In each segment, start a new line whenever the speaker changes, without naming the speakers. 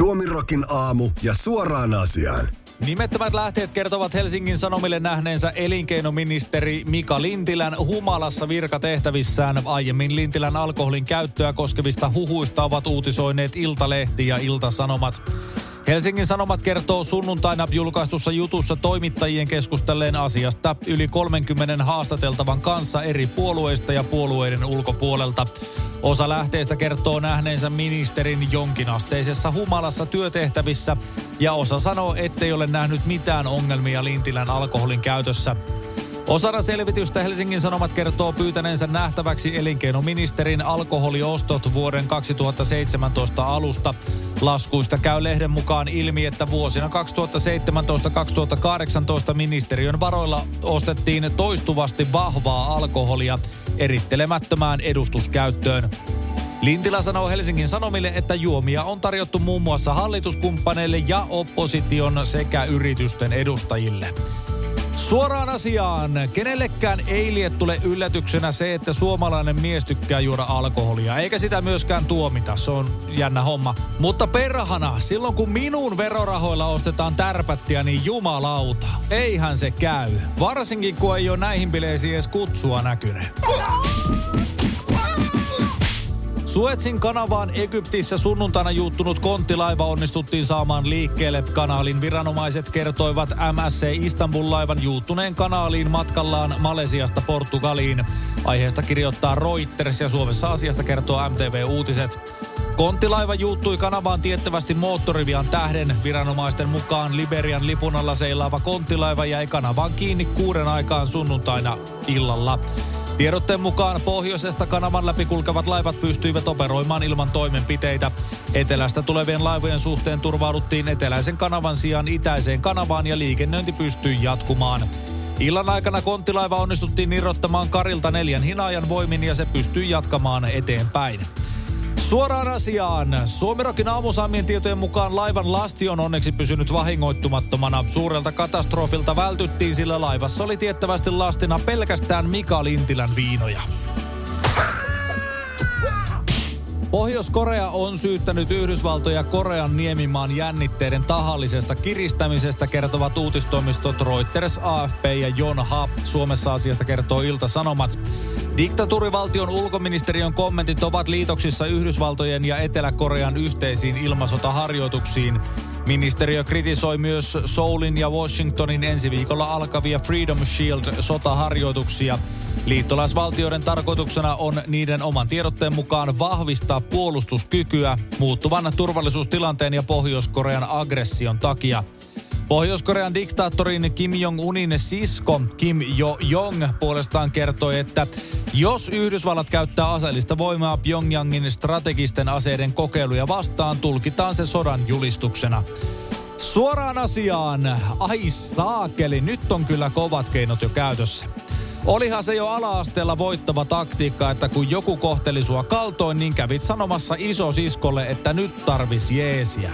Suomirokin aamu ja suoraan asiaan.
Nimettömät lähteet kertovat Helsingin Sanomille nähneensä elinkeinoministeri Mika Lintilän humalassa virkatehtävissään. Aiemmin Lintilän alkoholin käyttöä koskevista huhuista ovat uutisoineet Iltalehti ja Iltasanomat. Helsingin Sanomat kertoo sunnuntaina julkaistussa jutussa toimittajien keskustelleen asiasta yli 30 haastateltavan kanssa eri puolueista ja puolueiden ulkopuolelta. Osa lähteistä kertoo nähneensä ministerin jonkinasteisessa humalassa työtehtävissä ja osa sanoo, ettei ole nähnyt mitään ongelmia Lintilän alkoholin käytössä. Osana selvitystä Helsingin Sanomat kertoo pyytäneensä nähtäväksi elinkeinoministerin alkoholiostot vuoden 2017 alusta. Laskuista käy lehden mukaan ilmi, että vuosina 2017-2018 ministeriön varoilla ostettiin toistuvasti vahvaa alkoholia erittelemättömään edustuskäyttöön. Lintilä sanoo Helsingin Sanomille, että juomia on tarjottu muun muassa hallituskumppaneille ja opposition sekä yritysten edustajille. Suoraan asiaan. Kenellekään ei liet tule yllätyksenä se, että suomalainen mies tykkää juoda alkoholia, eikä sitä myöskään tuomita. Se on jännä homma. Mutta perhana, silloin kun minun verorahoilla ostetaan tärpättiä, niin jumalauta. Eihän se käy. Varsinkin kun ei ole näihin bileisiin edes kutsua näkynyt. Suetsin kanavaan Egyptissä sunnuntaina juuttunut konttilaiva onnistuttiin saamaan liikkeelle. Kanaalin viranomaiset kertoivat MSC Istanbul-laivan juuttuneen kanaaliin matkallaan Malesiasta Portugaliin. Aiheesta kirjoittaa Reuters ja Suomessa asiasta kertoo MTV Uutiset. Konttilaiva juuttui kanavaan tiettävästi moottorivian tähden. Viranomaisten mukaan Liberian lipun alla seilaava konttilaiva jäi kanavaan kiinni kuuden aikaan sunnuntaina illalla. Tiedotteen mukaan pohjoisesta kanavan läpi kulkevat laivat pystyivät operoimaan ilman toimenpiteitä. Etelästä tulevien laivojen suhteen turvauduttiin eteläisen kanavan sijaan itäiseen kanavaan ja liikennöinti pystyi jatkumaan. Illan aikana konttilaiva onnistuttiin irrottamaan karilta neljän hinaajan voimin ja se pystyi jatkamaan eteenpäin. Suoraan asiaan. Suomirokin aamusaamien tietojen mukaan laivan lasti on onneksi pysynyt vahingoittumattomana. Suurelta katastrofilta vältyttiin, sillä laivassa oli tiettävästi lastina pelkästään Mika Lintilän viinoja. Pohjois-Korea on syyttänyt Yhdysvaltoja Korean niemimaan jännitteiden tahallisesta kiristämisestä, kertovat uutistoimistot Reuters, AFP ja Jonhap. Suomessa asiasta kertoo Ilta-Sanomat. Diktatuurivaltion ulkoministeriön kommentit ovat liitoksissa Yhdysvaltojen ja Etelä-Korean yhteisiin ilmasotaharjoituksiin. Ministeriö kritisoi myös Soulin ja Washingtonin ensi viikolla alkavia Freedom Shield-sotaharjoituksia. Liittolaisvaltioiden tarkoituksena on niiden oman tiedotteen mukaan vahvistaa puolustuskykyä muuttuvan turvallisuustilanteen ja Pohjois-Korean aggression takia. Pohjois-Korean diktaattorin Kim Jong-unin sisko Kim Jo-jong puolestaan kertoi, että jos Yhdysvallat käyttää aseellista voimaa Pyongyangin strategisten aseiden kokeiluja vastaan, tulkitaan se sodan julistuksena. Suoraan asiaan. Ai saakeli, nyt on kyllä kovat keinot jo käytössä. Olihan se jo ala-asteella voittava taktiikka, että kun joku kohteli sua kaltoin, niin kävit sanomassa iso siskolle, että nyt tarvis jeesiä.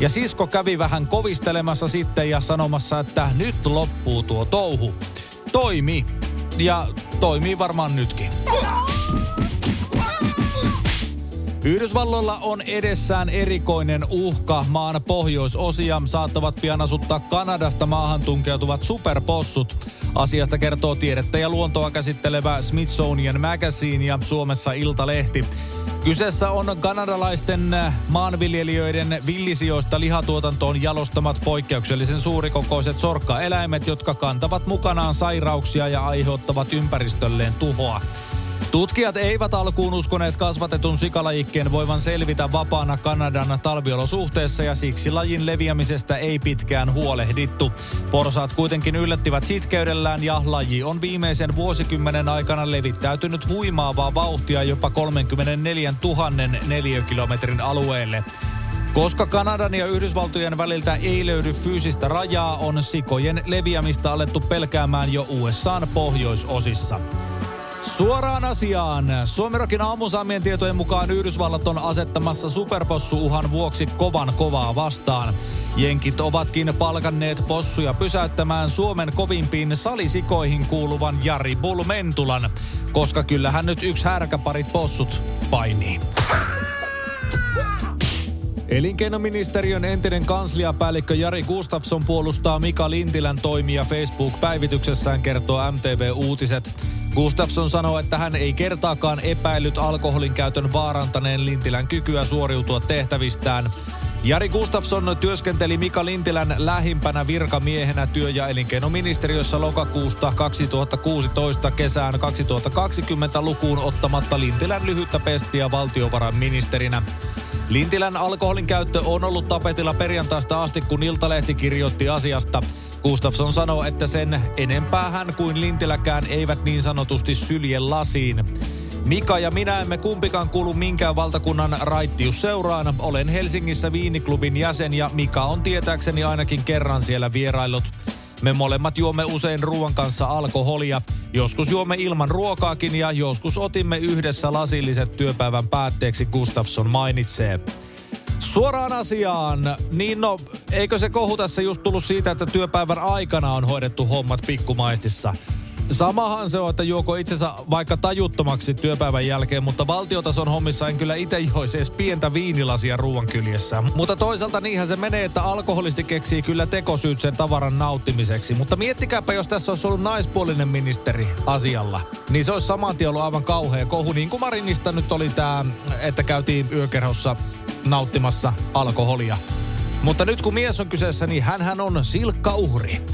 Ja sisko kävi vähän kovistelemassa sitten ja sanomassa, että nyt loppuu tuo touhu. Toimi. Ja toimii varmaan nytkin. Yhdysvalloilla on edessään erikoinen uhka. Maan pohjoisosia saattavat pian asuttaa Kanadasta maahan tunkeutuvat superpossut. Asiasta kertoo tiedettä ja luontoa käsittelevä Smithsonian Magazine ja Suomessa Iltalehti. Kyseessä on kanadalaisten maanviljelijöiden villisijoista lihatuotantoon jalostamat poikkeuksellisen suurikokoiset sorkkaeläimet, jotka kantavat mukanaan sairauksia ja aiheuttavat ympäristölleen tuhoa. Tutkijat eivät alkuun uskoneet kasvatetun sikalajikkeen voivan selvitä vapaana Kanadan talviolosuhteessa ja siksi lajin leviämisestä ei pitkään huolehdittu. Porsaat kuitenkin yllättivät sitkeydellään ja laji on viimeisen vuosikymmenen aikana levittäytynyt huimaavaa vauhtia jopa 34 000 neliökilometrin alueelle. Koska Kanadan ja Yhdysvaltojen väliltä ei löydy fyysistä rajaa, on sikojen leviämistä alettu pelkäämään jo USAn pohjoisosissa. Suoraan asiaan. Suomerokin aamusaamien tietojen mukaan Yhdysvallat on asettamassa superpossuuhan vuoksi kovan kovaa vastaan. Jenkit ovatkin palkanneet possuja pysäyttämään Suomen kovimpiin salisikoihin kuuluvan Jari Bulmentulan, koska kyllähän nyt yksi härkäparit possut painii. Elinkeinoministeriön entinen kansliapäällikkö Jari Gustafsson puolustaa Mika Lintilän toimia Facebook-päivityksessään, kertoo MTV Uutiset. Gustafsson sanoo, että hän ei kertaakaan epäillyt alkoholin käytön vaarantaneen Lintilän kykyä suoriutua tehtävistään. Jari Gustafsson työskenteli Mika Lintilän lähimpänä virkamiehenä työ- ja elinkeinoministeriössä lokakuusta 2016 kesään 2020 lukuun ottamatta Lintilän lyhyttä pestiä valtiovarainministerinä. Lintilän alkoholin käyttö on ollut tapetilla perjantaista asti, kun Iltalehti kirjoitti asiasta. Gustafsson sanoo, että sen enempää hän kuin Lintiläkään eivät niin sanotusti sylje lasiin. Mika ja minä emme kumpikaan kuulu minkään valtakunnan raittiusseuraan. Olen Helsingissä viiniklubin jäsen ja Mika on tietääkseni ainakin kerran siellä vierailut. Me molemmat juomme usein ruoan kanssa alkoholia. Joskus juomme ilman ruokaakin ja joskus otimme yhdessä lasilliset työpäivän päätteeksi, Gustafsson mainitsee. Suoraan asiaan, niin no, eikö se kohu tässä just tullut siitä, että työpäivän aikana on hoidettu hommat pikkumaistissa? Samahan se on, että juoko itsensä vaikka tajuttomaksi työpäivän jälkeen, mutta valtiotason hommissa en kyllä itse joisi edes pientä viinilasia ruoan kyljessä. Mutta toisaalta niinhän se menee, että alkoholisti keksii kyllä tekosyyt sen tavaran nauttimiseksi. Mutta miettikääpä, jos tässä olisi ollut naispuolinen ministeri asialla, niin se olisi saman tien ollut aivan kauhea kohu. Niin kuin Marinista nyt oli tämä, että käytiin yökerhossa nauttimassa alkoholia. Mutta nyt kun mies on kyseessä, niin hän on silkka uhri.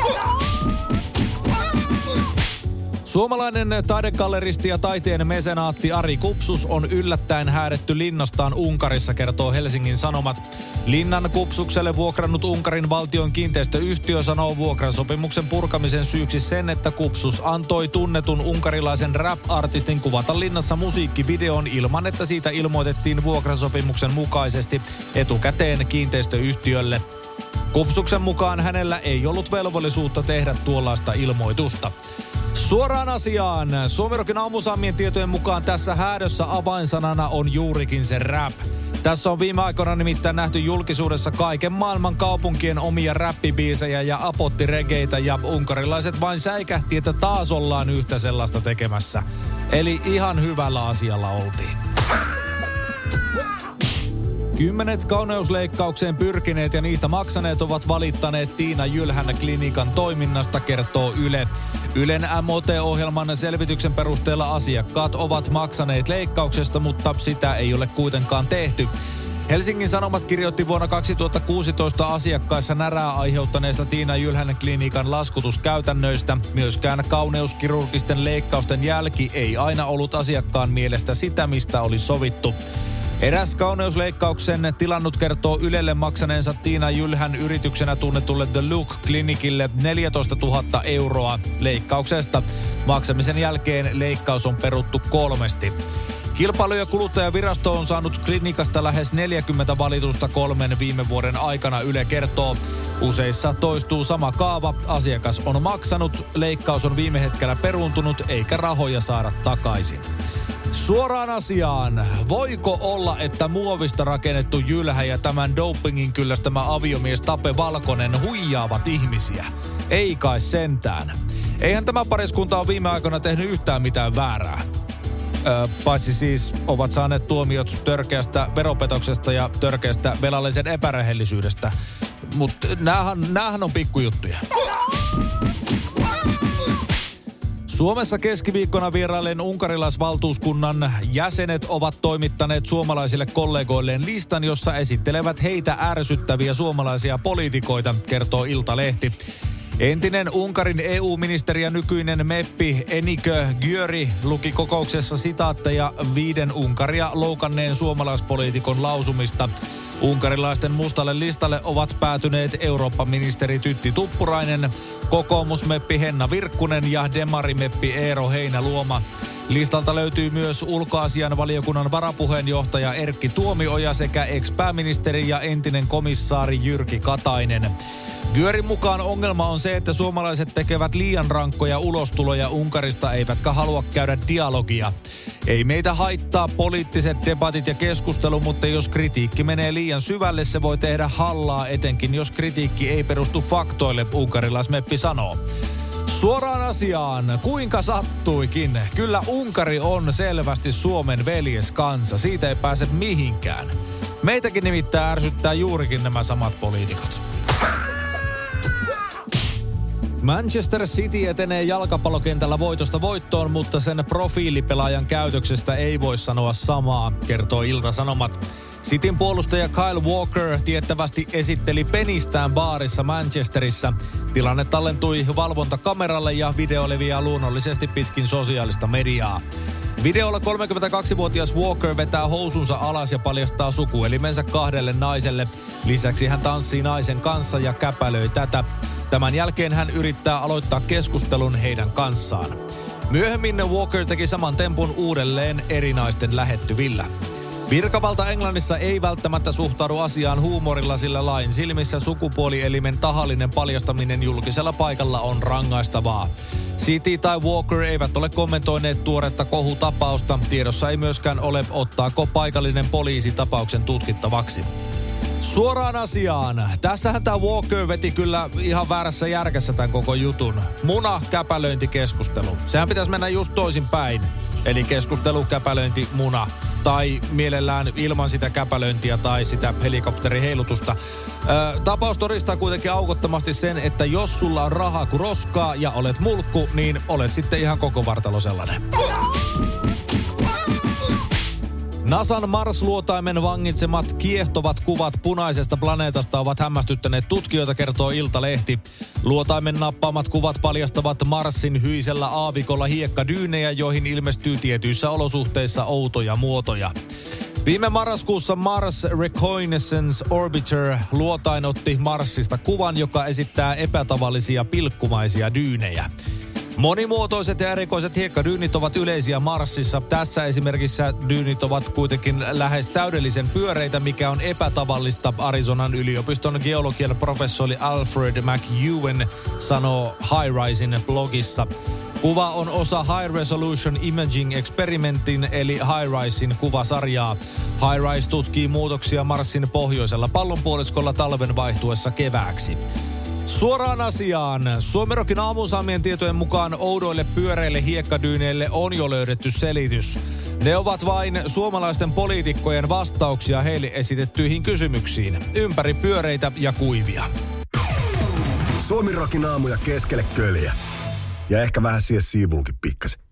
Suomalainen taidegalleristi ja taiteen mesenaatti Ari Kupsus on yllättäen häädetty linnastaan Unkarissa, kertoo Helsingin Sanomat. Linnan Kupsukselle vuokrannut Unkarin valtion kiinteistöyhtiö sanoo vuokrasopimuksen purkamisen syyksi sen, että Kupsus antoi tunnetun unkarilaisen rap-artistin kuvata linnassa musiikkivideon ilman, että siitä ilmoitettiin vuokrasopimuksen mukaisesti etukäteen kiinteistöyhtiölle. Kupsuksen mukaan hänellä ei ollut velvollisuutta tehdä tuollaista ilmoitusta. Suoraan asiaan. Suomirokin aamusaamien tietojen mukaan tässä häädössä avainsanana on juurikin se rap. Tässä on viime aikoina nimittäin nähty julkisuudessa kaiken maailman kaupunkien omia räppibiisejä ja apottiregeitä ja unkarilaiset vain säikähti, että taas ollaan yhtä sellaista tekemässä. Eli ihan hyvällä asialla oltiin. Kymmenet kauneusleikkaukseen pyrkineet ja niistä maksaneet ovat valittaneet Tiina Jylhän klinikan toiminnasta, kertoo Yle. Ylen MOT-ohjelman selvityksen perusteella asiakkaat ovat maksaneet leikkauksesta, mutta sitä ei ole kuitenkaan tehty. Helsingin Sanomat kirjoitti vuonna 2016 asiakkaissa närää aiheuttaneesta Tiina Jylhän klinikan laskutuskäytännöistä. Myöskään kauneuskirurgisten leikkausten jälki ei aina ollut asiakkaan mielestä sitä, mistä oli sovittu. Eräs kauneusleikkauksen tilannut kertoo Ylelle maksaneensa Tiina Jylhän yrityksenä tunnetulle The Look-klinikille 14 000 euroa leikkauksesta. Maksamisen jälkeen leikkaus on peruttu kolmesti. Kilpailu- ja kuluttajavirasto on saanut klinikasta lähes 40 valitusta kolmen viime vuoden aikana, Yle kertoo. Useissa toistuu sama kaava, asiakas on maksanut, leikkaus on viime hetkellä peruuntunut eikä rahoja saada takaisin. Suoraan asiaan. Voiko olla, että muovista rakennettu jylhä ja tämän dopingin kyllästämä aviomies Tape Valkonen huijaavat ihmisiä? Ei kai sentään. Eihän tämä pariskunta ole viime aikoina tehnyt yhtään mitään väärää. Öö, paitsi siis ovat saaneet tuomiot törkeästä veropetoksesta ja törkeästä velallisen epärehellisyydestä. Mutta näähän on pikkujuttuja. Suomessa keskiviikkona vierailleen unkarilaisvaltuuskunnan jäsenet ovat toimittaneet suomalaisille kollegoilleen listan, jossa esittelevät heitä ärsyttäviä suomalaisia poliitikoita, kertoo Iltalehti. Entinen Unkarin EU-ministeri ja nykyinen meppi Enikö Györi luki kokouksessa sitaatteja viiden Unkaria loukanneen suomalaispoliitikon lausumista. Unkarilaisten mustalle listalle ovat päätyneet Eurooppa-ministeri Tytti Tuppurainen, kokoomusmeppi Henna Virkkunen ja demarimeppi Eero Heinäluoma. Listalta löytyy myös ulkoasian valiokunnan varapuheenjohtaja Erkki Tuomioja sekä ex-pääministeri ja entinen komissaari Jyrki Katainen. Györin mukaan ongelma on se, että suomalaiset tekevät liian rankkoja ulostuloja Unkarista eivätkä halua käydä dialogia. Ei meitä haittaa poliittiset debatit ja keskustelu, mutta jos kritiikki menee liian syvälle, se voi tehdä hallaa, etenkin jos kritiikki ei perustu faktoille, unkarilaismeppi sanoo. Suoraan asiaan, kuinka sattuikin. Kyllä Unkari on selvästi Suomen veljeskansa, siitä ei pääse mihinkään. Meitäkin nimittäin ärsyttää juurikin nämä samat poliitikot. Manchester City etenee jalkapallokentällä voitosta voittoon, mutta sen profiilipelaajan käytöksestä ei voi sanoa samaa, kertoo Ilta-Sanomat. Cityn puolustaja Kyle Walker tiettävästi esitteli penistään baarissa Manchesterissa. Tilanne tallentui valvontakameralle ja video leviää luonnollisesti pitkin sosiaalista mediaa. Videolla 32-vuotias Walker vetää housunsa alas ja paljastaa sukuelimensä kahdelle naiselle. Lisäksi hän tanssii naisen kanssa ja käpälöi tätä. Tämän jälkeen hän yrittää aloittaa keskustelun heidän kanssaan. Myöhemmin Walker teki saman tempun uudelleen eri naisten lähettyvillä. Virkavalta Englannissa ei välttämättä suhtaudu asiaan huumorilla, sillä lain silmissä sukupuolielimen tahallinen paljastaminen julkisella paikalla on rangaistavaa. City tai Walker eivät ole kommentoineet tuoretta kohutapausta. Tiedossa ei myöskään ole, ottaako paikallinen poliisi tapauksen tutkittavaksi. Suoraan asiaan. Tässähän tämä Walker veti kyllä ihan väärässä järkessä tämän koko jutun. Muna käpälöintikeskustelu. Sehän pitäisi mennä just toisin päin. Eli keskustelu, käpälöinti, muna. Tai mielellään ilman sitä käpälöintiä tai sitä helikopteriheilutusta. Ö, tapaus todistaa kuitenkin aukottomasti sen, että jos sulla on rahaa kuin roskaa ja olet mulkku, niin olet sitten ihan koko vartalo sellainen. NASAn Mars-luotaimen vangitsemat kiehtovat kuvat punaisesta planeetasta ovat hämmästyttäneet tutkijoita, kertoo Iltalehti. Luotaimen nappaamat kuvat paljastavat Marsin hyisellä aavikolla hiekkadyynejä, joihin ilmestyy tietyissä olosuhteissa outoja muotoja. Viime marraskuussa Mars Reconnaissance Orbiter luotain otti Marsista kuvan, joka esittää epätavallisia pilkkumaisia dyynejä. Monimuotoiset ja erikoiset hiekkadyynit ovat yleisiä Marsissa. Tässä esimerkiksi dyynit ovat kuitenkin lähes täydellisen pyöreitä, mikä on epätavallista. Arizonan yliopiston geologian professori Alfred McEwen sanoo High Risein blogissa. Kuva on osa High Resolution Imaging Experimentin eli High Risein kuvasarjaa. High Rise tutkii muutoksia Marsin pohjoisella pallonpuoliskolla talven vaihtuessa kevääksi. Suoraan asiaan. Suomerokin aamusaamien tietojen mukaan oudoille pyöreille hiekkadyyneille on jo löydetty selitys. Ne ovat vain suomalaisten poliitikkojen vastauksia heille esitettyihin kysymyksiin. Ympäri pyöreitä ja kuivia.
Suomirokin aamuja keskelle köljä. Ja ehkä vähän siihen siivuunkin pikkasen.